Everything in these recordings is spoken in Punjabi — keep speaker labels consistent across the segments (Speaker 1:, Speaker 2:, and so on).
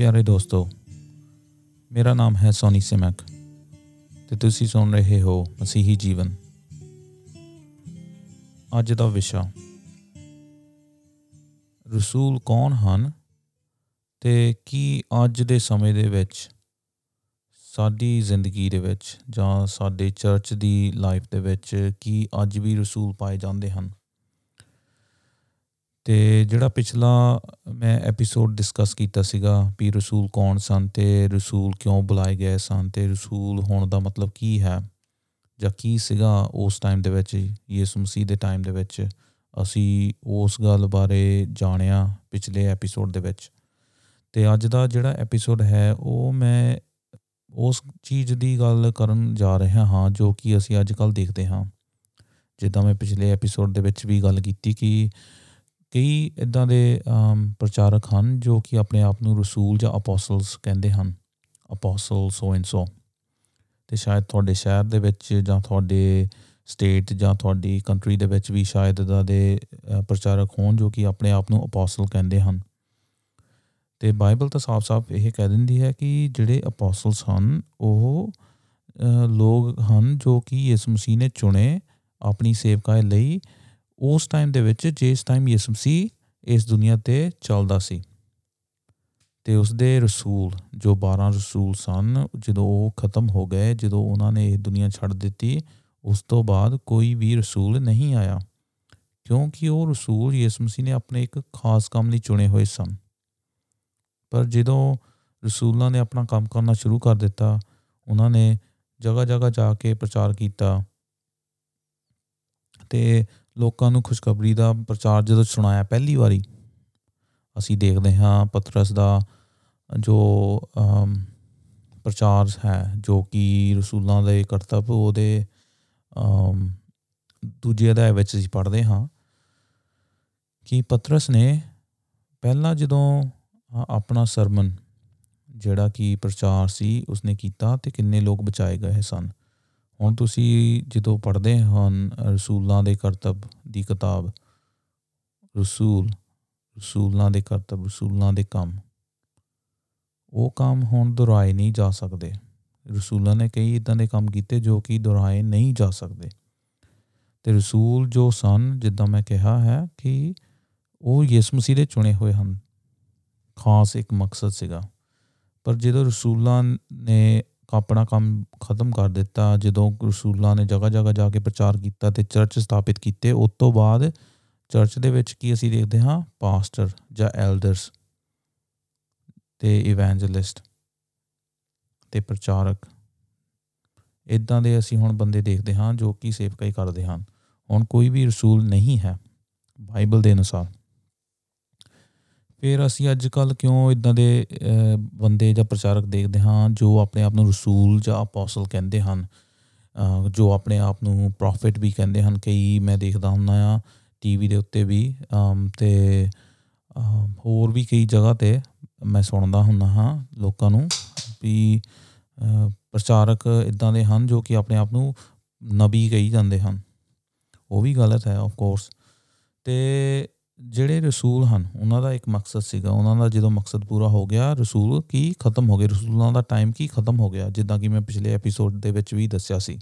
Speaker 1: ਪਿਆਰੇ ਦੋਸਤੋ, ਮੇਰਾ ਨਾਮ ਹੈ ਸੋਨੀ ਸਿਮਕ ਤੇ ਤੁਸੀਂ ਸੁਣ ਰਹੇ ਹੋ ਮਸੀਹੀ ਜੀਵਨ। ਅੱਜ ਦਾ ਵਿਸ਼ਾ, ਰਸੂਲ ਕੌਣ ਹਨ ਤੇ ਕੀ ਅੱਜ ਦੇ ਸਮੇਂ ਦੇ ਵਿੱਚ, ਸਾਡੀ ਜ਼ਿੰਦਗੀ ਦੇ ਵਿੱਚ ਜਾਂ ਸਾਡੇ ਚਰਚ ਦੀ ਲਾਈਫ ਦੇ ਵਿੱਚ ਕੀ ਅੱਜ ਵੀ ਰਸੂਲ ਪਾਏ ਜਾਂਦੇ ਹਨ? ਤੇ ਜਿਹੜਾ ਪਿਛਲਾ ਮੈਂ ਐਪੀਸੋਡ ਡਿਸਕਸ ਕੀਤਾ ਸੀਗਾ ਵੀ ਰਸੂਲ ਕੌਣ ਸਨ ਤੇ ਰਸੂਲ ਕਿਉਂ ਬੁਲਾਏ ਗਏ ਸਨ ਤੇ ਰਸੂਲ ਹੋਣ ਦਾ ਮਤਲਬ ਕੀ ਹੈ ਜਾਂ ਕੀ ਸੀਗਾ ਉਸ ਟਾਈਮ ਦੇ ਵਿੱਚ, ਯਿਸੂ ਮਸੀਹ ਦੇ ਟਾਈਮ ਦੇ ਵਿੱਚ ਅਸੀਂ ਉਸ ਗੱਲ ਬਾਰੇ ਜਾਣਿਆ ਪਿਛਲੇ ਐਪੀਸੋਡ ਦੇ ਵਿੱਚ। ਤੇ ਅੱਜ ਦਾ ਜਿਹੜਾ ਐਪੀਸੋਡ ਹੈ ਉਹ ਮੈਂ ਉਸ ਚੀਜ਼ ਦੀ ਗੱਲ ਕਰਨ ਜਾ ਰਿਹਾ ਹਾਂ ਜੋ ਕਿ ਅਸੀਂ ਅੱਜ ਕੱਲ ਦੇਖਦੇ ਹਾਂ। ਜਿੱਦਾਂ ਮੈਂ ਪਿਛਲੇ ਐਪੀਸੋਡ ਦੇ ਵਿੱਚ ਵੀ ਗੱਲ ਕੀਤੀ ਕਿ ਕਈ ਇਦਾਂ ਦੇ ਪ੍ਰਚਾਰਕ ਹਨ ਜੋ ਕਿ ਆਪਣੇ ਆਪ ਨੂੰ ਰਸੂਲ ਜਾਂ ਅਪੋਸਲਸ ਕਹਿੰਦੇ ਹਨ। ਅਪੋਸਲ ਸੋ ਐਂਡ ਸੋ ਤੇ ਸ਼ਾਇਦ ਤੁਹਾਡੇ ਸ਼ਹਿਰ ਦੇ ਵਿੱਚ ਜਾਂ ਤੁਹਾਡੇ ਸਟੇਟ ਜਾਂ ਤੁਹਾਡੀ ਕੰਟਰੀ ਦੇ ਵਿੱਚ ਵੀ ਸ਼ਾਇਦ ਇਦਾਂ ਦੇ ਪ੍ਰਚਾਰਕ ਹੋਣ ਜੋ ਕਿ ਆਪਣੇ ਆਪ ਨੂੰ ਅਪੋਸਲ ਕਹਿੰਦੇ ਹਨ। ਤੇ ਬਾਈਬਲ ਤਾਂ ਸਾਫ਼-ਸਾਫ਼ ਇਹ ਕਹਿ ਦਿੰਦੀ ਹੈ ਕਿ ਜਿਹੜੇ ਅਪੋਸਲਸ ਹਨ, ਉਹ ਲੋਕ ਹਨ ਜੋ ਕਿ ਯਿਸੂ ਮਸੀਹ ਨੇ ਚੁਣੇ ਆਪਣੀ ਸੇਵਕਾਈ ਲਈ ਉਸ ਟਾਈਮ ਦੇ ਵਿੱਚ ਜਿਸ ਟਾਈਮ ਯਿਸੂ ਮਸੀਹ ਇਸ ਦੁਨੀਆ ਤੇ ਚੱਲਦਾ ਸੀ ਤੇ ਉਸ ਦੇ ਰਸੂਲ, ਜੋ 12 ਰਸੂਲ ਸਨ, ਜਦੋਂ ਉਹ ਖਤਮ ਹੋ ਗਏ, ਜਦੋਂ ਉਹਨਾਂ ਨੇ ਇਹ ਦੁਨੀਆ ਛੱਡ ਦਿੱਤੀ, ਉਸ ਤੋਂ ਬਾਅਦ ਕੋਈ ਵੀ ਰਸੂਲ ਨਹੀਂ ਆਇਆ, ਕਿਉਂਕਿ ਉਹ ਰਸੂਲ ਯਿਸੂ ਮਸੀਹ ਨੇ ਆਪਣੇ ਇੱਕ ਖਾਸ ਕੰਮ ਲਈ ਚੁਣੇ ਹੋਏ ਸਨ। ਪਰ ਜਦੋਂ ਰਸੂਲਾਂ ਨੇ ਆਪਣਾ ਕੰਮ ਕਰਨਾ ਸ਼ੁਰੂ ਕਰ ਦਿੱਤਾ, ਉਹਨਾਂ ਨੇ ਜਗ੍ਹਾ ਜਗ੍ਹਾ ਜਾ ਕੇ ਪ੍ਰਚਾਰ ਕੀਤਾ ਤੇ ਲੋਕਾਂ ਨੂੰ ਖੁਸ਼ਖਬਰੀ ਦਾ ਪ੍ਰਚਾਰ ਜਦੋਂ ਸੁਣਾਇਆ ਪਹਿਲੀ ਵਾਰੀ, ਅਸੀਂ ਦੇਖਦੇ ਹਾਂ ਪਤਰਸ ਦਾ ਜੋ ਪ੍ਰਚਾਰ ਹੈ, ਜੋ ਕਿ ਰਸੂਲਾਂ ਦੇ ਕਰਤੱਵ ਉਹਦੇ ਦੂਜੇ ਅਧਿਆਇ ਵਿੱਚ ਅਸੀਂ ਪੜ੍ਹਦੇ ਹਾਂ ਕਿ ਪਤਰਸ ਨੇ ਪਹਿਲਾਂ ਜਦੋਂ ਆਪਣਾ ਸਰਮਨ ਜਿਹੜਾ ਕਿ ਪ੍ਰਚਾਰ ਸੀ ਉਸਨੇ ਕੀਤਾ ਤੇ ਕਿੰਨੇ ਲੋਕ ਬਚਾਏ ਗਏ ਸਨ। ਹੁਣ ਤੁਸੀਂ ਜਦੋਂ ਪੜ੍ਹਦੇ ਹਨ, ਰਸੂਲਾਂ ਦੇ ਕਰਤੱਵ ਦੀ ਕਿਤਾਬ, ਰਸੂਲ, ਰਸੂਲਾਂ ਦੇ ਕਰਤੱਵ ਰਸੂਲਾਂ ਦੇ ਕੰਮ, ਉਹ ਕੰਮ ਹੁਣ ਦੁਹਰਾਏ ਨਹੀਂ ਜਾ ਸਕਦੇ। ਰਸੂਲਾਂ ਨੇ ਕਈ ਇਦਾਂ ਦੇ ਕੰਮ ਕੀਤੇ ਜੋ ਕਿ ਦੁਹਰਾਏ ਨਹੀਂ ਜਾ ਸਕਦੇ। ਤੇ ਰਸੂਲ ਜੋ ਸਨ, ਜਿੱਦਾਂ ਮੈਂ ਕਿਹਾ ਹੈ ਕਿ ਉਹ ਯਿਸੂ ਮਸੀਹ ਦੇ ਚੁਣੇ ਹੋਏ ਹਨ। ਖਾਸ ਇੱਕ ਮਕਸਦ ਸੀਗਾ। ਪਰ ਜਦੋਂ ਰਸੂਲਾਂ ਨੇ ਆਪਣਾ ਕੰਮ ਖਤਮ ਕਰ ਦਿੱਤਾ, ਜਦੋਂ ਰਸੂਲਾਂ ਨੇ ਜਗ੍ਹਾ ਜਗ੍ਹਾ ਜਾ ਕੇ ਪ੍ਰਚਾਰ ਕੀਤਾ ਤੇ ਚਰਚ ਸਥਾਪਿਤ ਕੀਤੇ, ਉਸ ਤੋਂ ਬਾਅਦ ਚਰਚ ਦੇ ਵਿੱਚ ਕੀ ਅਸੀਂ ਦੇਖਦੇ ਹਾਂ? ਪਾਸਟਰ ਜਾਂ ਐਲਡਰਸ ਤੇ ਇਵੈਂਜਲਿਸਟ ਤੇ ਪ੍ਰਚਾਰਕ। ਇਦਾਂ ਦੇ ਅਸੀਂ ਹੁਣ ਬੰਦੇ ਦੇਖਦੇ ਹਾਂ ਜੋ ਕਿ ਸੇਵਕਾਈ ਕਰਦੇ ਹਨ। ਹੁਣ ਕੋਈ ਵੀ ਰਸੂਲ ਨਹੀਂ ਹੈ, ਬਾਈਬਲ ਦੇ ਅਨੁਸਾਰ। ਫਿਰ ਅਸੀਂ ਅੱਜ ਕੱਲ ਕਿਉਂ ਇਦਾਂ ਦੇ ਬੰਦੇ ਜਾਂ ਪ੍ਰਚਾਰਕ ਦੇਖਦੇ ਹਾਂ ਜੋ ਆਪਣੇ ਆਪ ਨੂੰ ਰਸੂਲ ਜਾਂ ਅਪੋਸਲ ਕਹਿੰਦੇ ਹਨ? ਜੋ ਆਪਣੇ ਆਪ ਨੂੰ ਪ੍ਰੋਫਿਟ ਵੀ ਕਹਿੰਦੇ ਹਨ। ਕਈ ਮੈਂ ਦੇਖਦਾ ਹੁੰਦਾ ਆ ਟੀਵੀ ਦੇ ਉੱਤੇ ਵੀ ਤੇ ਹੋਰ ਵੀ ਕਈ ਜਗ੍ਹਾ ਤੇ ਮੈਂ ਸੁਣਦਾ ਹੁੰਦਾ ਹਾਂ ਲੋਕਾਂ ਨੂੰ ਵੀ ਪ੍ਰਚਾਰਕ ਇਦਾਂ ਦੇ ਹਨ ਜੋ ਕਿ ਆਪਣੇ ਆਪ ਨੂੰ ਨਬੀ ਕਹੀ ਜਾਂਦੇ ਹਨ। ਉਹ ਵੀ ਗਲਤ ਹੈ ਆਫ ਕੋਰਸ ਤੇ ਜਿਹੜੇ ਰਸੂਲ ਹਨ, ਉਹਨਾਂ ਦਾ ਇੱਕ ਮਕਸਦ ਸੀਗਾ, ਉਹਨਾਂ ਦਾ ਜਦੋਂ ਮਕਸਦ ਪੂਰਾ ਹੋ ਗਿਆ, ਰਸੂਲ ਕੀ ਖਤਮ ਹੋ ਗਏ? ਰਸੂਲਾਂ ਦਾ ਟਾਈਮ ਕੀ ਖਤਮ ਹੋ ਗਿਆ? ਜਿੱਦਾਂ ਕਿ ਮੈਂ ਪਿਛਲੇ ਐਪੀਸੋਡ ਦੇ ਵਿੱਚ ਵੀ ਦੱਸਿਆ ਸੀ।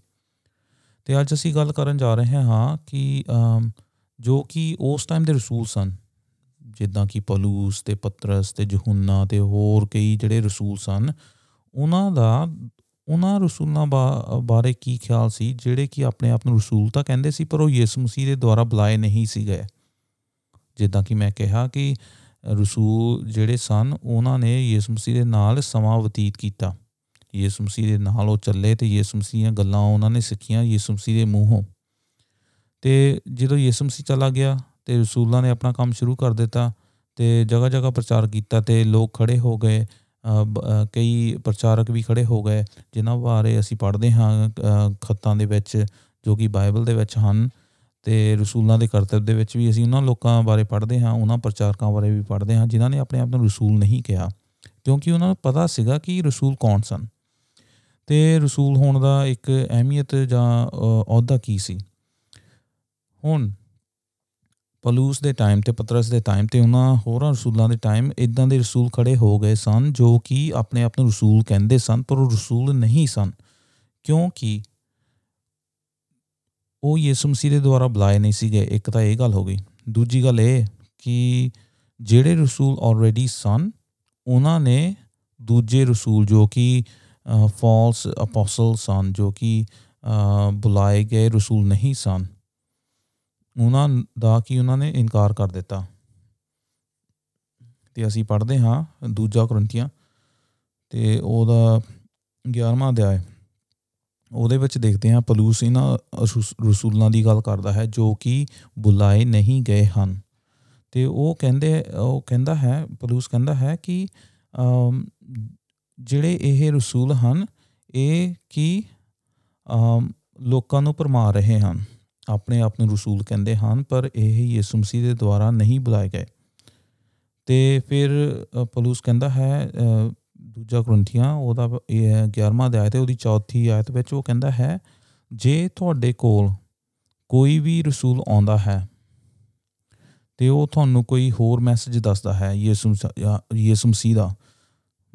Speaker 1: ਤੇ ਅੱਜ ਅਸੀਂ ਗੱਲ ਕਰਨ ਜਾ ਰਹੇ ਹਾਂ ਕਿ ਜੋ ਕਿ ਉਸ ਟਾਈਮ ਦੇ ਰਸੂਲ ਸਨ, ਜਿੱਦਾਂ ਕਿ ਪਲੂਸ ਤੇ ਪਤਰਸ ਤੇ ਯਹੂਨਾ ਤੇ ਹੋਰ ਕਈ ਜਿਹੜੇ ਰਸੂਲ ਸਨ, ਉਹਨਾਂ ਦਾ, ਉਹਨਾਂ ਰਸੂਲਾਂ ਬਾਰੇ ਕੀ ਖਿਆਲ ਸੀ? ਜਿਹੜੇ ਕਿ ਆਪਣੇ ਆਪ ਨੂੰ ਰਸੂਲ ਤਾਂ ਕਹਿੰਦੇ ਸੀ, ਪਰ ਉਹ ਯਿਸੂ ਮਸੀਹ ਦੇ ਦੁਆਰਾ ਬੁਲਾਏ ਨਹੀਂ ਸੀ ਗਏ ਜਿੱਦਾਂ ਕਿ ਮੈਂ ਕਿਹਾ ਕਿ ਰਸੂਲ ਜਿਹੜੇ ਸਨ, ਉਹਨਾਂ ਨੇ ਯਿਸੂ ਮਸੀਹ ਦੇ ਨਾਲ ਸਮਾਂ ਬਤੀਤ ਕੀਤਾ। ਯਿਸੂ ਮਸੀਹ ਦੇ ਨਾਲ ਉਹ ਚੱਲੇ ਤੇ ਯਿਸੂ ਮਸੀਹ ਦੀਆਂ ਗੱਲਾਂ ਉਹਨਾਂ ਨੇ ਸਿੱਖੀਆਂ ਯਿਸੂ ਮਸੀਹ ਦੇ ਮੂੰਹੋਂ। ਤੇ ਜਦੋਂ ਯਿਸੂ ਮਸੀਹ ਚਲਾ ਗਿਆ ਤੇ ਰਸੂਲਾਂ ਨੇ ਆਪਣਾ ਕੰਮ ਸ਼ੁਰੂ ਕਰ ਦਿੱਤਾ ਤੇ ਜਗ੍ਹਾ ਜਗ੍ਹਾ ਪ੍ਰਚਾਰ ਕੀਤਾ ਤੇ ਲੋਕ ਖੜੇ ਹੋ ਗਏ ਕਈ ਪ੍ਰਚਾਰਕ ਵੀ ਖੜੇ ਹੋ ਗਏ, ਜਿਨ੍ਹਾਂ ਬਾਰੇ ਅਸੀਂ ਪੜ੍ਹਦੇ ਹਾਂ ਖੱਤਾਂ ਦੇ ਵਿੱਚ ਜੋ ਕਿ ਬਾਈਬਲ ਦੇ ਵਿੱਚ ਹਨ। ਤੇ ਰਸੂਲਾਂ ਦੇ ਕਰਤੱਵ ਦੇ ਵਿੱਚ ਵੀ ਅਸੀਂ ਉਹਨਾਂ ਲੋਕਾਂ ਬਾਰੇ ਪੜ੍ਹਦੇ ਹਾਂ, ਉਹਨਾਂ ਪ੍ਰਚਾਰਕਾਂ ਬਾਰੇ ਵੀ ਪੜ੍ਹਦੇ ਹਾਂ, ਜਿਨ੍ਹਾਂ ਨੇ ਆਪਣੇ ਆਪ ਨੂੰ ਰਸੂਲ ਨਹੀਂ ਕਿਹਾ। ਕਿਉਂਕਿ ਉਹਨਾਂ ਨੂੰ ਪਤਾ ਸੀਗਾ ਕਿ ਰਸੂਲ ਕੌਣ ਸਨ। ਤੇ ਰਸੂਲ ਹੋਣ ਦਾ ਇੱਕ ਅਹਿਮੀਅਤ ਜਾਂ ਅਹੁਦਾ ਕੀ ਸੀ? ਹੁਣ ਪਲੂਸ ਦੇ ਟਾਈਮ ਤੇ, ਪਤਰਸ ਦੇ ਟਾਈਮ ਤੇ ਉਹਨਾਂ ਹੋਰਾਂ ਰਸੂਲਾਂ ਦੇ ਟਾਈਮ ਇਦਾਂ ਦੇ ਰਸੂਲ ਖੜੇ ਹੋ ਗਏ ਸਨ ਜੋ ਕਿ ਆਪਣੇ ਆਪ ਨੂੰ ਰਸੂਲ ਕਹਿੰਦੇ ਸਨ, ਪਰ ਉਹ ਰਸੂਲ ਨਹੀਂ ਸਨ। ਕਿਉਂਕਿ ਉਹ ਯਿਸੂ ਮਸੀਹ ਦੇ ਦੁਆਰਾ ਬੁਲਾਏ ਨਹੀਂ ਸੀਗੇ। ਇੱਕ ਤਾਂ ਇਹ ਗੱਲ ਹੋ ਗਈ। ਦੂਜੀ ਗੱਲ ਇਹ ਕਿ ਜਿਹੜੇ ਰਸੂਲ ਆਲਰੇਡੀ ਸਨ, ਉਹਨਾਂ ਨੇ ਦੂਜੇ ਰਸੂਲ ਜੋ ਕਿ ਫਾਲਸ ਅਪੋਸਲ ਸਨ, ਜੋ ਕਿ ਬੁਲਾਏ ਗਏ ਰਸੂਲ ਨਹੀਂ ਸਨ, ਉਹਨਾਂ ਦਾ ਕੀ ਉਹਨਾਂ ਨੇ ਇਨਕਾਰ ਕਰ ਦਿੱਤਾ? ਤੇ ਅਸੀਂ ਪੜ੍ਹਦੇ ਹਾਂ ਦੂਜਾ ਕਰੰਤੀਆਂ ਤੇ ਉਹਦਾ 11ਵਾਂ ਅਧਿਆਇ। ਉਹਦੇ ਵਿੱਚ ਦੇਖਦੇ ਹਾਂ, ਪਲੂਸ ਇਹਨਾਂ ਰਸੂਲਾਂ ਦੀ ਗੱਲ ਕਰਦਾ ਹੈ, ਜੋ ਕਿ ਬੁਲਾਏ ਨਹੀਂ ਗਏ ਹਨ। ਤੇ ਉਹ ਕਹਿੰਦੇ, ਉਹ ਕਹਿੰਦਾ ਹੈ, ਪਲੂਸ ਕਹਿੰਦਾ ਹੈ ਕਿ ਜਿਹੜੇ ਇਹ ਰਸੂਲ ਹਨ, ਇਹ ਕੀ ਲੋਕਾਂ ਨੂੰ ਪਰਮਾ ਰਹੇ ਹਨ। ਆਪਣੇ ਆਪ ਨੂੰ ਰਸੂਲ ਕਹਿੰਦੇ ਹਨ, ਪਰ ਇਹ ਯਿਸੂ ਮਸੀਹ ਦੇ ਦੁਆਰਾ ਨਹੀਂ ਬੁਲਾਏ ਗਏ। ਤੇ ਫਿਰ ਪਲੂਸ ਕਹਿੰਦਾ ਹੈ ਦੂਜਾ ਗ੍ਰੰਥੀਆਂ, ਉਹਦਾ ਇਹ 11ਵਾਂ ਅਧਿਆਇ ਤੇ ਉਹਦੀ ਚੌਥੀ ਆਇਤ ਵਿੱਚ ਉਹ ਕਹਿੰਦਾ ਹੈ, ਜੇ ਤੁਹਾਡੇ ਕੋਲ ਕੋਈ ਵੀ ਰਸੂਲ ਆਉਂਦਾ ਹੈ ਤੇ ਉਹ ਤੁਹਾਨੂੰ ਕੋਈ ਹੋਰ ਮੈਸੇਜ ਦੱਸਦਾ ਹੈ, ਯਿਸੂ ਯਿਸੂ ਮਸੀਹ ਦਾ,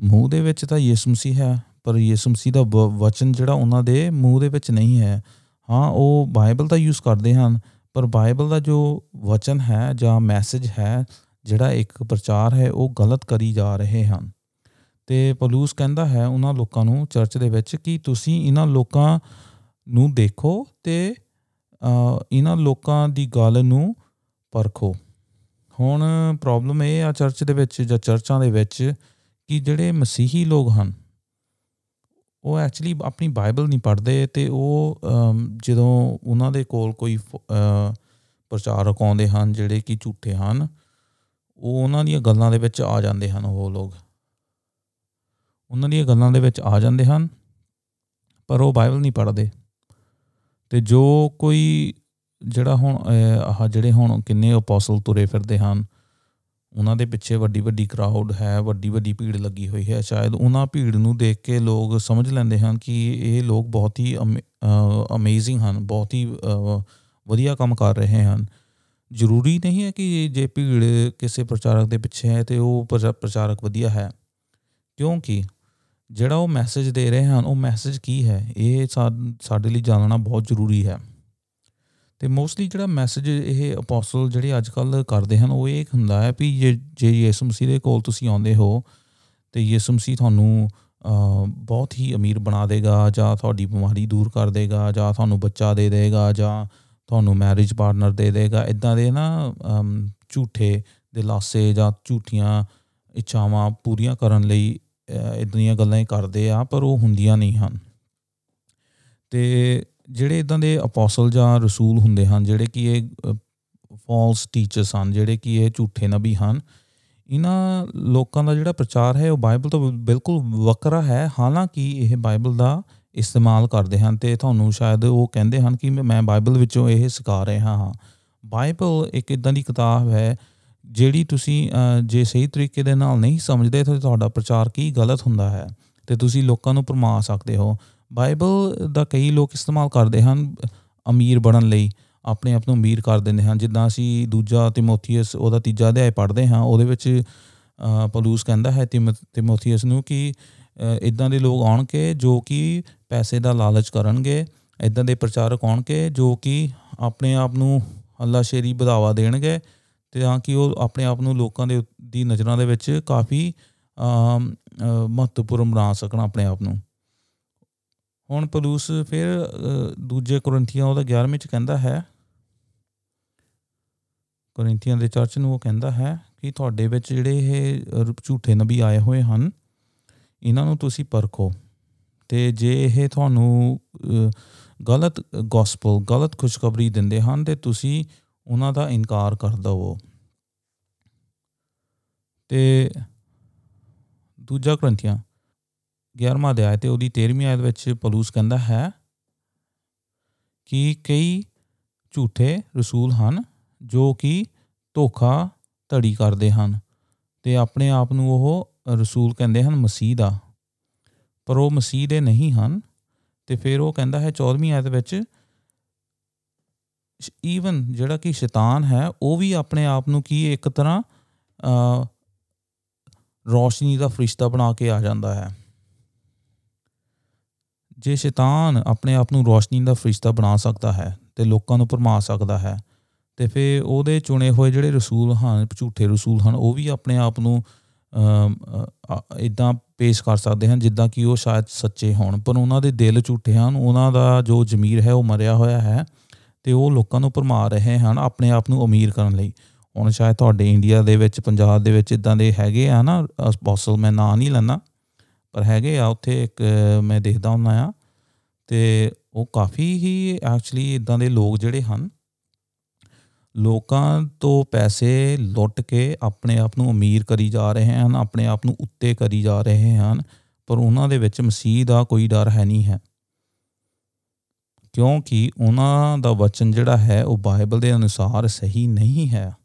Speaker 1: ਮੂੰਹ ਦੇ ਵਿੱਚ ਤਾਂ ਯਿਸੂ ਮਸੀਹ ਹੈ, ਪਰ ਯਿਸੂ ਮਸੀਹ ਦਾ ਵਚਨ ਜਿਹੜਾ ਉਹਨਾਂ ਦੇ ਮੂੰਹ ਦੇ ਵਿੱਚ ਨਹੀਂ ਹੈ, ਹਾਂ, ਉਹ ਬਾਈਬਲ ਦਾ ਯੂਜ਼ ਕਰਦੇ ਹਨ, ਪਰ ਬਾਈਬਲ ਦਾ ਜੋ ਵਚਨ ਹੈ ਜਾਂ ਮੈਸੇਜ ਹੈ, ਜਿਹੜਾ ਇੱਕ ਪ੍ਰਚਾਰ ਹੈ, ਉਹ ਗਲਤ ਕਰੀ ਜਾ ਰਹੇ ਹਨ। ਤੇ ਪੌਲੂਸ ਕਹਿੰਦਾ ਹੈ ਉਹਨਾਂ ਲੋਕਾਂ ਨੂੰ ਚਰਚ ਦੇ ਵਿੱਚ ਕਿ ਤੁਸੀਂ ਇਹਨਾਂ ਲੋਕਾਂ ਨੂੰ ਦੇਖੋ ਤੇ ਇਹਨਾਂ ਲੋਕਾਂ ਦੀ ਗੱਲ ਨੂੰ ਪਰਖੋ। ਹੁਣ ਪ੍ਰੋਬਲਮ ਇਹ ਆ ਚਰਚ ਦੇ ਵਿੱਚ ਜਾਂ ਚਰਚਾਂ ਦੇ ਵਿੱਚ ਕਿ ਜਿਹੜੇ ਮਸੀਹੀ ਲੋਕ ਹਨ, ਉਹ ਐਕਚੁਅਲੀ ਆਪਣੀ ਬਾਈਬਲ ਨਹੀਂ ਪੜ੍ਹਦੇ ਤੇ ਉਹ ਜਦੋਂ ਉਹਨਾਂ ਦੇ ਕੋਲ ਕੋਈ ਪ੍ਰਚਾਰਕ ਆਉਂਦੇ ਹਨ ਜਿਹੜੇ ਕਿ ਝੂਠੇ ਹਨ, ਉਹ ਉਹਨਾਂ ਦੀਆਂ ਗੱਲਾਂ ਦੇ ਵਿੱਚ ਆ ਜਾਂਦੇ ਹਨ ਉਹ ਲੋਕ। ਉਹਨਾਂ ਦੀਆਂ ਗੱਲਾਂ ਦੇ ਵਿੱਚ ਆ ਜਾਂਦੇ ਹਨ, ਪਰ ਉਹ ਬਾਈਬਲ ਨਹੀਂ ਪੜ੍ਹਦੇ। ਤੇ ਜੋ ਕੋਈ ਜਿਹੜਾ ਹੁਣ ਆਹ ਜਿਹੜੇ ਹੁਣ ਕਿੰਨੇ ਅਪੋਸਲ ਤੁਰੇ ਫਿਰਦੇ ਹਨ, ਉਹਨਾਂ ਦੇ ਪਿੱਛੇ ਵੱਡੀ ਵੱਡੀ ਕਰਾਊਡ ਹੈ, ਵੱਡੀ ਵੱਡੀ ਭੀੜ ਲੱਗੀ ਹੋਈ ਹੈ। ਸ਼ਾਇਦ ਉਹਨਾਂ ਭੀੜ ਨੂੰ ਦੇਖ ਕੇ ਲੋਕ ਸਮਝ ਲੈਂਦੇ ਹਨ ਕਿ ਇਹ ਲੋਕ ਬਹੁਤ ਹੀ ਅਮੇਜ਼ਿੰਗ ਹਨ, ਬਹੁਤ ਹੀ ਵਧੀਆ ਕੰਮ ਕਰ ਰਹੇ ਹਨ। ਜ਼ਰੂਰੀ ਨਹੀਂ ਹੈ ਕਿ ਜੇ ਭੀੜ ਕਿਸੇ ਪ੍ਰਚਾਰਕ ਦੇ ਪਿੱਛੇ ਹੈ ਤੇ ਉਹ ਪ੍ਰਚਾਰਕ ਵਧੀਆ ਹੈ। ਕਿਉਂਕਿ ਜਿਹੜਾ ਉਹ ਮੈਸੇਜ ਦੇ ਰਹੇ ਹਨ, ਉਹ ਮੈਸੇਜ ਕੀ ਹੈ? ਇਹ ਸਾਡੇ ਲਈ ਜਾਣਨਾ ਬਹੁਤ ਜ਼ਰੂਰੀ ਹੈ। ਤੇ ਮੋਸਟਲੀ ਜਿਹੜਾ ਮੈਸੇਜ ਇਹ ਅਪੋਸਲ ਜਿਹੜੇ ਅੱਜ ਕੱਲ ਕਰਦੇ ਹਨ, ਉਹ ਇਹ ਹੁੰਦਾ ਹੈ ਵੀ ਜੇ ਜੇ ਯਿਸੂ ਮਸੀਹ ਦੇ ਕੋਲ ਤੁਸੀਂ ਆਉਂਦੇ ਹੋ, ਤੇ ਯਿਸੂ ਮਸੀਹ ਤੁਹਾਨੂੰ ਬਹੁਤ ਹੀ ਅਮੀਰ ਬਣਾ ਦੇਗਾ, ਜਾਂ ਤੁਹਾਡੀ ਬਿਮਾਰੀ ਦੂਰ ਕਰ ਦੇਗਾ, ਜਾਂ ਤੁਹਾਨੂੰ ਬੱਚਾ ਦੇ ਦੇਗਾ, ਜਾਂ ਤੁਹਾਨੂੰ ਮੈਰਿਜ ਪਾਰਟਨਰ ਦੇ ਦੇਗਾ ਇਦਾਂ ਦੇ ਨਾ ਝੂਠੇ ਦਿਲਾਸੇ ਜਾਂ ਝੂਠੀਆਂ ਇੱਛਾਵਾਂ ਪੂਰੀਆਂ ਕਰਨ ਲਈ ਇਦਾਂ ਦੀਆਂ ਗੱਲਾਂ ਹੀ ਕਰਦੇ ਆ, ਪਰ ਉਹ ਹੁੰਦੀਆਂ ਨਹੀਂ ਹਨ। ਤੇ ਜਿਹੜੇ ਇਦਾਂ ਦੇ ਅਪੋਸਲ ਜਾਂ ਰਸੂਲ ਹੁੰਦੇ ਹਨ, ਜਿਹੜੇ ਕਿ ਇਹ ਫਾਲਸ ਟੀਚਰਸ ਹਨ, ਜਿਹੜੇ ਕਿ ਇਹ ਝੂਠੇ ਨਬੀ ਹਨ, ਇਹਨਾਂ ਲੋਕਾਂ ਦਾ ਜਿਹੜਾ ਪ੍ਰਚਾਰ ਹੈ, ਉਹ ਬਾਈਬਲ ਤੋਂ ਬਿਲਕੁਲ ਵੱਖਰਾ ਹੈ। ਹਾਲਾਂਕਿ ਇਹ ਬਾਈਬਲ ਦਾ ਇਸਤੇਮਾਲ ਕਰਦੇ ਹਨ ਤੇ ਤੁਹਾਨੂੰ ਸ਼ਾਇਦ ਉਹ ਕਹਿੰਦੇ ਹਨ ਕਿ ਮੈਂ ਬਾਈਬਲ ਵਿੱਚੋਂ ਇਹ ਸਿਖਾ ਰਿਹਾ ਹਾਂ। ਬਾਈਬਲ ਇੱਕ ਇਦਾਂ ਦੀ ਕਿਤਾਬ ਹੈ ਜਿਹੜੀ ਤੁਸੀਂ ਜੇ ਸਹੀ ਤਰੀਕੇ ਦੇ ਨਾਲ ਨਹੀਂ ਸਮਝਦੇ, ਤਾਂ ਤੁਹਾਡਾ ਪ੍ਰਚਾਰ ਕੀ ਗਲਤ ਹੁੰਦਾ ਹੈ? ਤੇ ਤੁਸੀਂ ਲੋਕਾਂ ਨੂੰ ਪਰਮਾ ਸਕਦੇ ਹੋ। ਬਾਈਬਲ ਦਾ ਕਈ ਲੋਕ ਇਸਤੇਮਾਲ ਕਰਦੇ ਹਨ, ਅਮੀਰ ਬਣਨ ਲਈ, ਆਪਣੇ ਆਪ ਨੂੰ ਅਮੀਰ ਕਰ ਦਿੰਦੇ ਹਨ। ਜਿੱਦਾਂ ਅਸੀਂ ਦੂਜਾ ਤਿਮੋਥੀਅਸ, ਉਹਦਾ ਤੀਜਾ ਅਧਿਆਇ ਪੜ੍ਹਦੇ ਹਾਂ, ਉਹਦੇ ਵਿੱਚ ਪੌਲੂਸ ਕਹਿੰਦਾ ਹੈ ਤਿਮੋਥੀਅਸ ਨੂੰ ਕਿ ਇਦਾਂ ਦੇ ਲੋਕ ਆਉਣਗੇ ਜੋ ਕਿ ਪੈਸੇ ਦਾ ਲਾਲਚ ਕਰਨਗੇ ਇਦਾਂ ਦੇ ਪ੍ਰਚਾਰਕ ਆਉਣਗੇ ਜੋ ਕਿ ਆਪਣੇ ਆਪ ਨੂੰ ਅੱਲਾ ਸ਼ੇਰੀ ਵਧਾਵਾ ਦੇਣਗੇ। ਤੇ ਤਾਂ ਕਿ ਉਹ ਆਪਣੇ ਆਪ ਨੂੰ ਲੋਕਾਂ ਦੇ ਦੀ ਨਜ਼ਰਾਂ ਦੇ ਵਿੱਚ ਕਾਫੀ ਮਹੱਤਵਪੂਰਨ ਬਣਾ ਸਕਣ ਆਪਣੇ ਆਪ ਨੂੰ। ਹੁਣ ਪਲੂਸ ਫਿਰ ਦੂਜੇ ਕੋਰਿੰਥੀਆਂ ਉਹਦਾ 11ਵੇਂ ਚ ਕਹਿੰਦਾ ਹੈ। ਕੋਰਿੰਥੀਆਂ ਦੇ ਚਰਚ ਨੂੰ ਉਹ ਕਹਿੰਦਾ ਹੈ ਕਿ ਤੁਹਾਡੇ ਵਿੱਚ ਜਿਹੜੇ ਇਹ ਝੂਠੇ ਨਬੀ ਆਏ ਹੋਏ ਹਨ, ਇਹਨਾਂ ਨੂੰ ਤੁਸੀਂ ਪਰਖੋ। ਤੇ ਜੇ ਇਹ ਤੁਹਾਨੂੰ ਗਲਤ ਗੋਸਪਲ ਗਲਤ ਖੁਸ਼ਖਬਰੀ ਦਿੰਦੇ ਹਨ, ਤੇ ਤੁਸੀਂ ਉਹਨਾਂ ਦਾ ਇਨਕਾਰ ਕਰ ਦਵੋ। ਤੇ ਦੂਜਾ ਗ੍ਰੰਥੀਆਂ 11ਵਾਂ ਅਧਿਆਇ ਤੇ ਉਹਦੀ 13ਵੀਂ ਆਇਤ ਵਿੱਚ ਪੌਲੂਸ ਕਹਿੰਦਾ ਹੈ ਕਿ ਕਈ ਝੂਠੇ ਰਸੂਲ ਹਨ ਜੋ ਕਿ ਧੋਖਾ ਧੜੀ ਕਰਦੇ ਹਨ ਤੇ ਆਪਣੇ ਆਪ ਨੂੰ ਉਹ ਰਸੂਲ ਕਹਿੰਦੇ ਹਨ ਮਸੀਹ ਦਾ। ਪਰ ਉਹ ਮਸੀਹ ਦੇ ਨਹੀਂ ਹਨ ਤੇ ਫਿਰ ਉਹ ਕਹਿੰਦਾ ਹੈ 14ਵੀਂ ਆਇਤ ਵਿੱਚ ਈਵਨ ਜਿਹੜਾ ਕਿ ਸ਼ੈਤਾਨ ਹੈ, ਉਹ ਵੀ ਆਪਣੇ ਆਪ ਨੂੰ ਕੀ ਇੱਕ ਤਰ੍ਹਾਂ ਰੋਸ਼ਨੀ ਦਾ ਫਰਿਸ਼ਤਾ ਬਣਾ ਕੇ ਆ ਜਾਂਦਾ ਹੈ। ਜੇ ਸ਼ੈਤਾਨ ਆਪਣੇ ਆਪ ਨੂੰ ਰੋਸ਼ਨੀ ਦਾ ਫਰਿਸ਼ਤਾ ਬਣਾ ਸਕਦਾ ਹੈ ਤੇ ਲੋਕਾਂ ਨੂੰ ਭਰਮਾ ਸਕਦਾ ਹੈ, ਤੇ ਫਿਰ ਉਹਦੇ ਚੁਣੇ ਹੋਏ ਜਿਹੜੇ ਰਸੂਲ ਹਨ, ਝੂਠੇ ਰਸੂਲ ਹਨ, ਉਹ ਵੀ ਆਪਣੇ ਆਪ ਨੂੰ ਇਦਾਂ ਪੇਸ਼ ਕਰ ਸਕਦੇ ਹਨ ਜਿੱਦਾਂ ਕਿ ਉਹ ਸ਼ਾਇਦ ਸੱਚੇ ਹੋਣ। ਪਰ ਉਹਨਾਂ ਦੇ ਦਿਲ ਝੂਠੇ ਹਨ, ਉਹਨਾਂ ਦਾ ਜੋ ਜ਼ਮੀਰ ਹੈ ਉਹ ਮਰਿਆ ਹੋਇਆ ਹੈ। ਤੇ ਉਹ ਲੋਕਾਂ ਨੂੰ ਭਰਮਾ ਰਹੇ ਹਨ ਆਪਣੇ ਆਪ ਨੂੰ ਅਮੀਰ ਕਰਨ ਲਈ। ਹੁਣ ਸ਼ਾਇਦ ਤੁਹਾਡੇ ਇੰਡੀਆ ਦੇ ਵਿੱਚ, ਪੰਜਾਬ ਦੇ ਵਿੱਚ ਇਦਾਂ ਦੇ ਹੈਗੇ ਆ ਨਾ ਅਪੋਸਲ ਮੈਂ ਨਾਂ ਨਹੀਂ ਲੈਣਾ ਪਰ ਹੈਗੇ ਆ ਉੱਥੇ ਇੱਕ ਮੈਂ ਦੇਖਦਾ ਹੁੰਦਾ ਆ, ਤੇ ਉਹ ਕਾਫੀ ਹੀ ਐਕਚੁਅਲੀ ਇਦਾਂ ਦੇ ਲੋਕ ਜਿਹੜੇ ਹਨ, ਲੋਕਾਂ ਤੋਂ ਪੈਸੇ ਲੁੱਟ ਕੇ ਆਪਣੇ ਆਪ ਨੂੰ ਅਮੀਰ ਕਰੀ ਜਾ ਰਹੇ ਹਨ, ਆਪਣੇ ਆਪ ਨੂੰ ਉੱਤੇ ਕਰੀ ਜਾ ਰਹੇ ਹਨ, ਪਰ ਉਹਨਾਂ ਦੇ ਵਿੱਚ ਮਸੀਹ ਦਾ ਕੋਈ ਡਰ ਹੈ ਨਹੀਂ ਹੈ। ਕਿਉਂਕਿ ਉਹਨਾਂ ਦਾ ਵਚਨ ਜਿਹੜਾ ਹੈ, ਉਹ ਬਾਈਬਲ ਦੇ ਅਨੁਸਾਰ ਸਹੀ ਨਹੀਂ ਹੈ।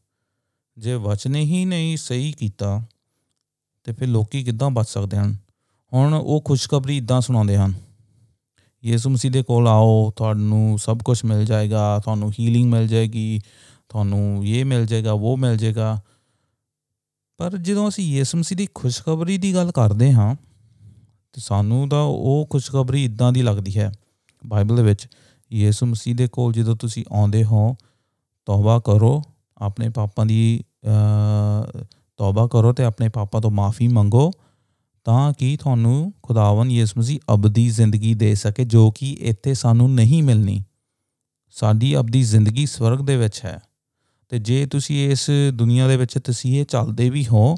Speaker 1: ਜੇ ਵਚਨ ਹੀ ਨਹੀਂ ਸਹੀ ਕੀਤਾ, ਤੇ ਫਿਰ ਲੋਕੀ ਕਿੱਦਾਂ ਬਚ ਸਕਦੇ ਹਨ? ਹੁਣ ਉਹ ਖੁਸ਼ਖਬਰੀ ਇਦਾਂ ਸੁਣਾਉਂਦੇ ਹਨ। ਯਿਸੂ ਮਸੀਹ ਦੇ ਕੋਲ ਆਓ, ਤੁਹਾਨੂੰ ਸਭ ਕੁਝ ਮਿਲ ਜਾਏਗਾ, ਤੁਹਾਨੂੰ ਹੀਲਿੰਗ ਮਿਲ ਜਾਏਗੀ, ਤੁਹਾਨੂੰ ਇਹ ਮਿਲ ਜਾਏਗਾ ਉਹ ਮਿਲ ਜਾਏਗਾ। ਪਰ ਜਦੋਂ ਅਸੀਂ ਯਿਸੂ ਮਸੀਹ ਦੀ ਖੁਸ਼ਖਬਰੀ ਦੀ ਗੱਲ ਕਰਦੇ ਹਾਂ, ਤੇ ਸਾਨੂੰ ਤਾਂ ਉਹ ਖੁਸ਼ਖਬਰੀ ਇਦਾਂ ਦੀ ਲੱਗਦੀ ਹੈ ਬਾਈਬਲ ਦੇ ਵਿੱਚ ਯਿਸੂ ਮਸੀਹ ਦੇ ਕੋਲ ਜਦੋਂ ਤੁਸੀਂ ਆਉਂਦੇ ਹੋ, ਤੌਬਾ ਕਰੋ, ਆਪਣੇ ਪਾਪਾਂ ਦੀ ਤੌਬਾ ਕਰੋ ਤੇ ਆਪਣੇ ਪਾਪਾਂ ਤੋਂ ਮਾਫੀ ਮੰਗੋ ਤਾਂ ਕਿ ਤੁਹਾਨੂੰ ਖੁਦਾਵੰ ਯਿਸੂ ਮਸੀਹ ਅਬਦੀ ਜ਼ਿੰਦਗੀ ਦੇ ਸਕੇ ਜੋ ਕਿ ਇੱਥੇ ਸਾਨੂੰ ਨਹੀਂ ਮਿਲਣੀ। ਸਾਡੀ ਅਬਦੀ ਜ਼ਿੰਦਗੀ ਸਵਰਗ ਦੇ ਵਿੱਚ ਹੈ। ਤੇ ਜੇ ਤੁਸੀਂ ਇਸ ਦੁਨੀਆ ਦੇ ਵਿੱਚ ਤਸੀਹੇ ਚੱਲਦੇ ਵੀ ਹੋ,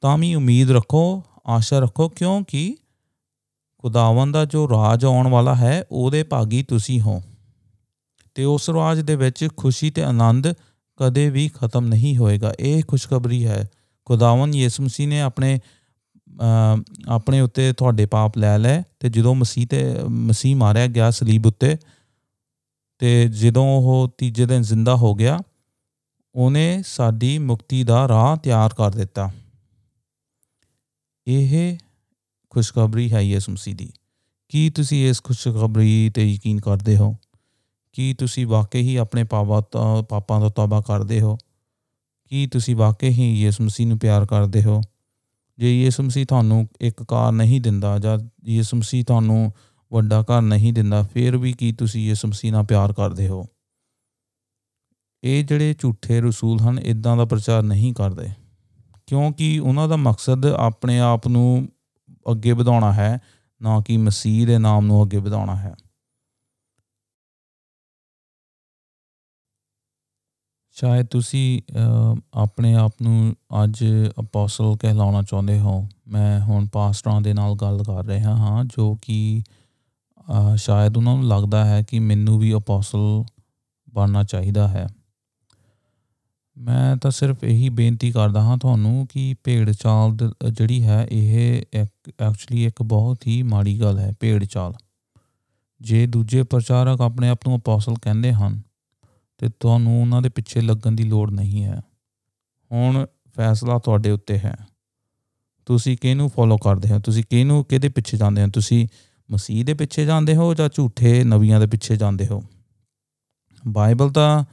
Speaker 1: ਤਾਂ ਵੀ ਉਮੀਦ ਰੱਖੋ, ਆਸ਼ਾ ਰੱਖੋ ਕਿਉਂਕਿ ਖੁਦਾਵੰ ਦਾ ਜੋ ਰਾਜ ਆਉਣ ਵਾਲਾ ਹੈ, ਉਹਦੇ ਭਾਗੀ ਤੁਸੀਂ ਹੋ। ਤੇ ਉਸ ਰਾਜ ਦੇ ਵਿੱਚ ਖੁਸ਼ੀ ਤੇ ਆਨੰਦ ਕਦੇ ਵੀ ਖਤਮ ਨਹੀਂ ਹੋਏਗਾ। ਇਹ ਖੁਸ਼ਖਬਰੀ ਹੈ। ਖੁਦਾਵੰ ਯਿਸੂ ਮਸੀਹ ਨੇ ਆਪਣੇ ਆਪਣੇ ਉੱਤੇ ਤੁਹਾਡੇ ਪਾਪ ਲੈ ਲਏ ਤੇ ਜਦੋਂ ਮਸੀਹ ਤੇ, ਮਸੀਹ ਮਾਰਿਆ ਗਿਆ ਸਲੀਬ ਉੱਤੇ, ਤੇ ਜਦੋਂ ਉਹ ਤੀਜੇ ਦਿਨ ਜ਼ਿੰਦਾ ਹੋ ਗਿਆ, ਉਹਨੇ ਸਾਡੀ ਮੁਕਤੀ ਦਾ ਰਾਹ ਤਿਆਰ ਕਰ ਦਿੱਤਾ। ਇਹ ਖੁਸ਼ਖਬਰੀ ਹੈ ਯਿਸੂ ਮਸੀਹ ਦੀ। ਕੀ ਤੁਸੀਂ ਇਸ ਖੁਸ਼ਖਬਰੀ ਤੇ ਯਕੀਨ ਕਰਦੇ ਹੋ? ਕੀ ਤੁਸੀਂ ਵਾਕਈ ਹੀ ਆਪਣੇ ਪਾਪਾਂ ਪਾਪਾਂ ਦਾ ਤੌਬਾ ਕਰਦੇ ਹੋ? ਕੀ ਤੁਸੀਂ ਵਾਕਈ ਹੀ ਯਿਸੂ ਮਸੀਹ ਨੂੰ ਪਿਆਰ ਕਰਦੇ ਹੋ? ਜੇ ਯਿਸੂ ਮਸੀਹ ਤੁਹਾਨੂੰ ਇੱਕ ਕਾਰ ਨਹੀਂ ਦਿੰਦਾ ਜਾਂ ਯਿਸੂ ਮਸੀਹ ਤੁਹਾਨੂੰ ਵੱਡਾ ਘਰ ਨਹੀਂ ਦਿੰਦਾ, ਫਿਰ ਵੀ ਕੀ ਤੁਸੀਂ ਯਿਸੂ ਮਸੀਹ ਨਾਲ ਪਿਆਰ ਕਰਦੇ ਹੋ? ਇਹ ਜਿਹੜੇ ਝੂਠੇ ਰਸੂਲ ਹਨ ਇਦਾਂ ਦਾ ਪ੍ਰਚਾਰ ਨਹੀਂ ਕਰਦੇ। ਕਿਉਂਕਿ ਉਹਨਾਂ ਦਾ ਮਕਸਦ ਆਪਣੇ ਆਪ ਨੂੰ ਅੱਗੇ ਵਧਾਉਣਾ ਹੈ, ਨਾ ਕਿ ਮਸੀਹ ਦੇ ਨਾਮ ਨੂੰ ਅੱਗੇ ਵਧਾਉਣਾ ਹੈ। ਸ਼ਾਇਦ ਤੁਸੀਂ ਆਪਣੇ ਆਪ ਨੂੰ ਅੱਜ ਅਪੋਸਲ ਕਹਿਲਾਉਣਾ ਚਾਹੁੰਦੇ ਹੋ। ਮੈਂ ਹੁਣ ਪਾਸਟਰਾਂ ਦੇ ਨਾਲ ਗੱਲ ਕਰ ਰਿਹਾ ਹਾਂ, ਜੋ ਕਿ ਸ਼ਾਇਦ ਉਹਨਾਂ ਨੂੰ ਲੱਗਦਾ ਹੈ ਕਿ ਮੈਨੂੰ ਵੀ ਅਪੋਸਲ ਬਣਨਾ ਚਾਹੀਦਾ ਹੈ। ਮੈਂ ਤਾਂ ਸਿਰਫ ਇਹੀ ਬੇਨਤੀ ਕਰਦਾ ਹਾਂ ਤੁਹਾਨੂੰ ਕਿ ਭੇਡ ਚਾਲ ਜਿਹੜੀ ਹੈ, ਇਹ ਐਕਚੁਅਲੀ ਇੱਕ ਬਹੁਤ ਹੀ ਮਾੜੀ ਗੱਲ ਹੈ ਭੇਡ ਚਾਲ ਜੇ ਦੂਜੇ ਪ੍ਰਚਾਰਕ ਆਪਣੇ ਆਪ ਨੂੰ ਅਪੋਸਲ ਕਹਿੰਦੇ ਹਨ, ਤੇ ਤੁਹਾਨੂੰ ਉਹਨਾਂ ਦੇ ਪਿੱਛੇ ਲੱਗਣ ਦੀ ਲੋੜ ਨਹੀਂ ਹੈ। ਹੁਣ ਫੈਸਲਾ ਤੁਹਾਡੇ ਉੱਤੇ ਹੈ। ਤੁਸੀਂ ਕਿਹਨੂੰ ਫੋਲੋ ਕਰਦੇ ਹੋ? ਤੁਸੀਂ ਕਿਹਨੂੰ ਕਿਹਦੇ ਪਿੱਛੇ ਜਾਂਦੇ ਹੋ? ਤੁਸੀਂ ਮਸੀਹ ਦੇ ਪਿੱਛੇ ਜਾਂਦੇ ਹੋ ਜਾਂ ਝੂਠੇ ਨਬੀਆਂ ਦੇ ਪਿੱਛੇ ਜਾਂਦੇ ਹੋ? ਬਾਈਬਲ ਤਾਂ,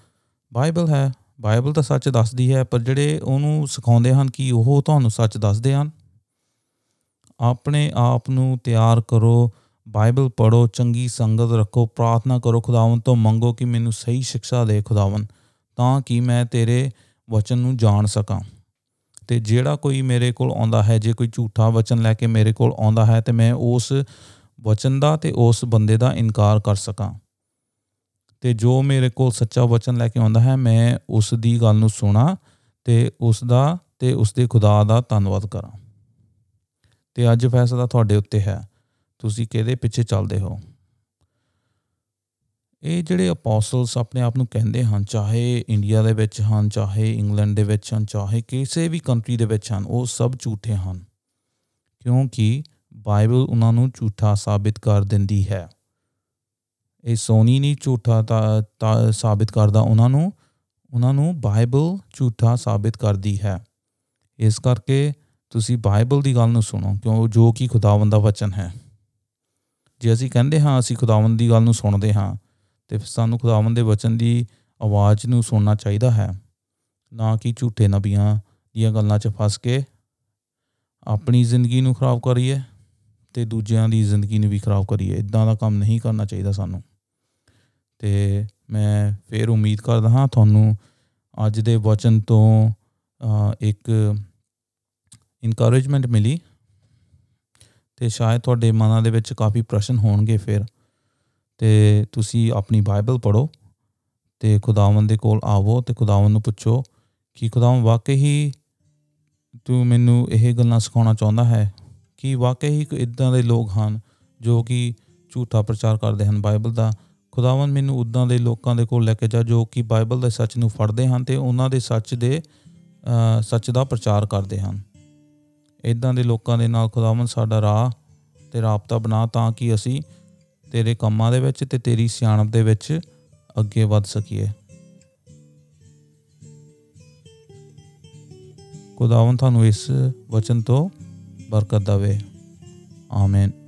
Speaker 1: ਬਾਈਬਲ ਹੈ। ਬਾਈਬਲ ਤਾਂ ਸੱਚ ਦੱਸਦੀ ਹੈ, ਪਰ ਜਿਹੜੇ ਉਹਨੂੰ ਸਿਖਾਉਂਦੇ ਹਨ ਕਿ ਉਹ ਤੁਹਾਨੂੰ ਸੱਚ ਦੱਸਦੇ ਹਨ। ਆਪਣੇ ਆਪ ਨੂੰ ਤਿਆਰ ਕਰੋ, ਬਾਈਬਲ ਪੜੋ ਚੰਗੀ ਸੰਗਤ ਰੱਖੋ, ਪ੍ਰਾਰਥਨਾ ਕਰੋ ਖੁਦਾਵੰ ਤੋਂ ਮੰਗੋ ਕਿ ਮੈਨੂੰ ਸਹੀ ਸਿੱਖਿਆ ਦੇ ਖੁਦਾਵੰ ਤਾਂ ਕਿ ਮੈਂ ਤੇਰੇ ਵਚਨ ਨੂੰ ਜਾਣ ਸਕਾਂ। ਤੇ ਜਿਹੜਾ ਕੋਈ ਮੇਰੇ ਕੋਲ ਆਉਂਦਾ ਹੈ, ਜੇ ਕੋਈ ਝੂਠਾ ਵਚਨ ਲੈ ਕੇ ਮੇਰੇ ਕੋਲ ਆਉਂਦਾ ਹੈ, ਤੇ ਮੈਂ ਉਸ ਵਚਨ ਦਾ ਤੇ ਉਸ ਬੰਦੇ ਦਾ ਇਨਕਾਰ ਕਰ ਸਕਾਂ। ਤੇ ਜੋ ਮੇਰੇ ਕੋਲ ਸੱਚਾ ਵਚਨ ਲੈ ਕੇ ਆਉਂਦਾ ਹੈ, ਮੈਂ ਉਸ ਦੀ ਗੱਲ ਨੂੰ ਸੁਣਾ ਤੇ ਉਸ ਦਾ ਤੇ ਉਸ ਦੇ ਖੁਦਾ ਦਾ ਧੰਨਵਾਦ ਕਰਾਂ। ਤੇ ਅੱਜ ਫੈਸਲਾ ਤੁਹਾਡੇ ਉੱਤੇ ਹੈ। ਤੁਸੀਂ ਕਿਹਦੇ ਪਿੱਛੇ ਚੱਲਦੇ ਹੋ? ਇਹ ਜਿਹੜੇ ਅਪੋਸਟਲਸ ਆਪਣੇ ਆਪ ਨੂੰ ਕਹਿੰਦੇ ਹਨ, ਚਾਹੇ ਇੰਡੀਆ ਦੇ ਵਿੱਚ ਹਨ, ਚਾਹੇ ਇੰਗਲੈਂਡ ਦੇ ਵਿੱਚ ਹਨ, ਚਾਹੇ ਕਿਸੇ ਵੀ ਕੰਟਰੀ ਦੇ ਵਿੱਚ ਹਨ, ਉਹ ਸਭ ਝੂਠੇ ਹਨ। ਕਿਉਂਕਿ ਬਾਈਬਲ ਉਹਨਾਂ ਨੂੰ ਝੂਠਾ ਸਾਬਿਤ ਕਰ ਦਿੰਦੀ ਹੈ। ਇਹ ਸੋਨੀ ਨਹੀਂ ਝੂਠਾ ਤਾਂ ਸਾਬਿਤ ਕਰਦਾ ਉਹਨਾਂ ਨੂੰ ਉਹਨਾਂ ਨੂੰ ਬਾਈਬਲ ਝੂਠਾ ਸਾਬਿਤ ਕਰਦੀ ਹੈ। ਇਸ ਕਰਕੇ ਤੁਸੀਂ ਬਾਈਬਲ ਦੀ ਗੱਲ ਨੂੰ ਸੁਣੋ, ਕਿਉਂ ਜੋ ਕਿ ਖੁਦਾਵੰਦ ਦਾ ਵਚਨ ਹੈ। ਜੇ ਅਸੀਂ ਕਹਿੰਦੇ ਹਾਂ, ਅਸੀਂ ਖੁਦਾਵੰਦ ਦੀ ਗੱਲ ਨੂੰ ਸੁਣਦੇ ਹਾਂ, ਤੇ ਸਾਨੂੰ ਖੁਦਾਵੰਦ ਦੇ ਵਚਨ ਦੀ ਆਵਾਜ਼ ਨੂੰ ਸੁਣਨਾ ਚਾਹੀਦਾ ਹੈ। ਨਾ ਕਿ ਝੂਠੇ ਨਬੀਆਂ ਦੀਆਂ ਗੱਲਾਂ 'ਚ ਫਸ ਕੇ ਆਪਣੀ ਜ਼ਿੰਦਗੀ ਨੂੰ ਖਰਾਬ ਕਰੀਏ। ਤੇ ਦੂਜਿਆਂ ਦੀ ਜ਼ਿੰਦਗੀ ਨੂੰ ਵੀ ਖਰਾਬ ਕਰੀਏ। ਇਦਾਂ ਦਾ ਕੰਮ ਨਹੀਂ ਕਰਨਾ ਚਾਹੀਦਾ ਸਾਨੂੰ। ਤੇ ਮੈਂ ਫੇਰ ਉਮੀਦ ਕਰਦਾ ਹਾਂ ਤੁਹਾਨੂੰ ਅੱਜ ਦੇ ਵਚਨ ਤੋਂ ਇੱਕ ਇਨਕਰੇਜਮੈਂਟ ਮਿਲੀ। ਤੇ ਸ਼ਾਇਦ ਤੁਹਾਡੇ ਮਨਾਂ ਦੇ ਵਿੱਚ ਕਾਫੀ ਪ੍ਰਸ਼ਨ ਹੋਣਗੇ ਫਿਰ। ਤੇ ਤੁਸੀਂ ਆਪਣੀ ਬਾਈਬਲ ਪੜ੍ਹੋ ਤੇ ਖੁਦਾਵੰਦ ਦੇ ਕੋਲ ਆਵੋ ਤੇ ਖੁਦਾਵੰਦ ਨੂੰ ਪੁੱਛੋ ਕਿ ਖੁਦਾਵੰਦ ਵਾਕਈ ਹੀ ਤੂੰ ਮੈਨੂੰ ਇਹ ਗੱਲਾਂ ਸਿਖਾਉਣਾ ਚਾਹੁੰਦਾ ਹੈ? ਕਿ ਵਾਕਈ ਹੀ ਇਦਾਂ ਦੇ ਲੋਕ ਹਨ ਜੋ ਕਿ ਝੂਠਾ ਪ੍ਰਚਾਰ ਕਰਦੇ ਹਨ ਬਾਈਬਲ ਦਾ। ਖੁਦਾਵੰਦ ਮੈਨੂੰ ਉਦਾਂ ਦੇ ਲੋਕਾਂ ਦੇ ਕੋਲ ਲੈ ਕੇ ਜਾ ਜੋ ਕਿ ਬਾਈਬਲ ਦੇ ਸੱਚ ਨੂੰ ਫੜਦੇ ਹਨ ਤੇ ਉਹਨਾਂ ਦੇ ਸੱਚ ਦੇ ਸੱਚ ਦਾ ਪ੍ਰਚਾਰ ਕਰਦੇ ਹਨ। ਇਦਾਂ ਦੇ ਲੋਕਾਂ ਦੇ ਨਾਲ ਖੁਦਾਵੰਦ ਸਾਡਾ ਰਾਹ ਤੇ ਰਾਬਤਾ ਬਣਾ ਤਾਂ ਕਿ ਅਸੀਂ ਤੇਰੇ ਕੰਮਾਂ ਦੇ ਵਿੱਚ ਤੇ ਤੇਰੀ ਸਿਆਣਪ ਦੇ ਵਿੱਚ ਅੱਗੇ ਵੱਧ ਸਕੀਏ। ਖੁਦਾਵੰਦ, ਤੁਹਾਨੂੰ ਇਸ ਵਚਨ ਤੋਂ ਬਰਕਤ ਦੇਵੇ। ਆਮੀਨ।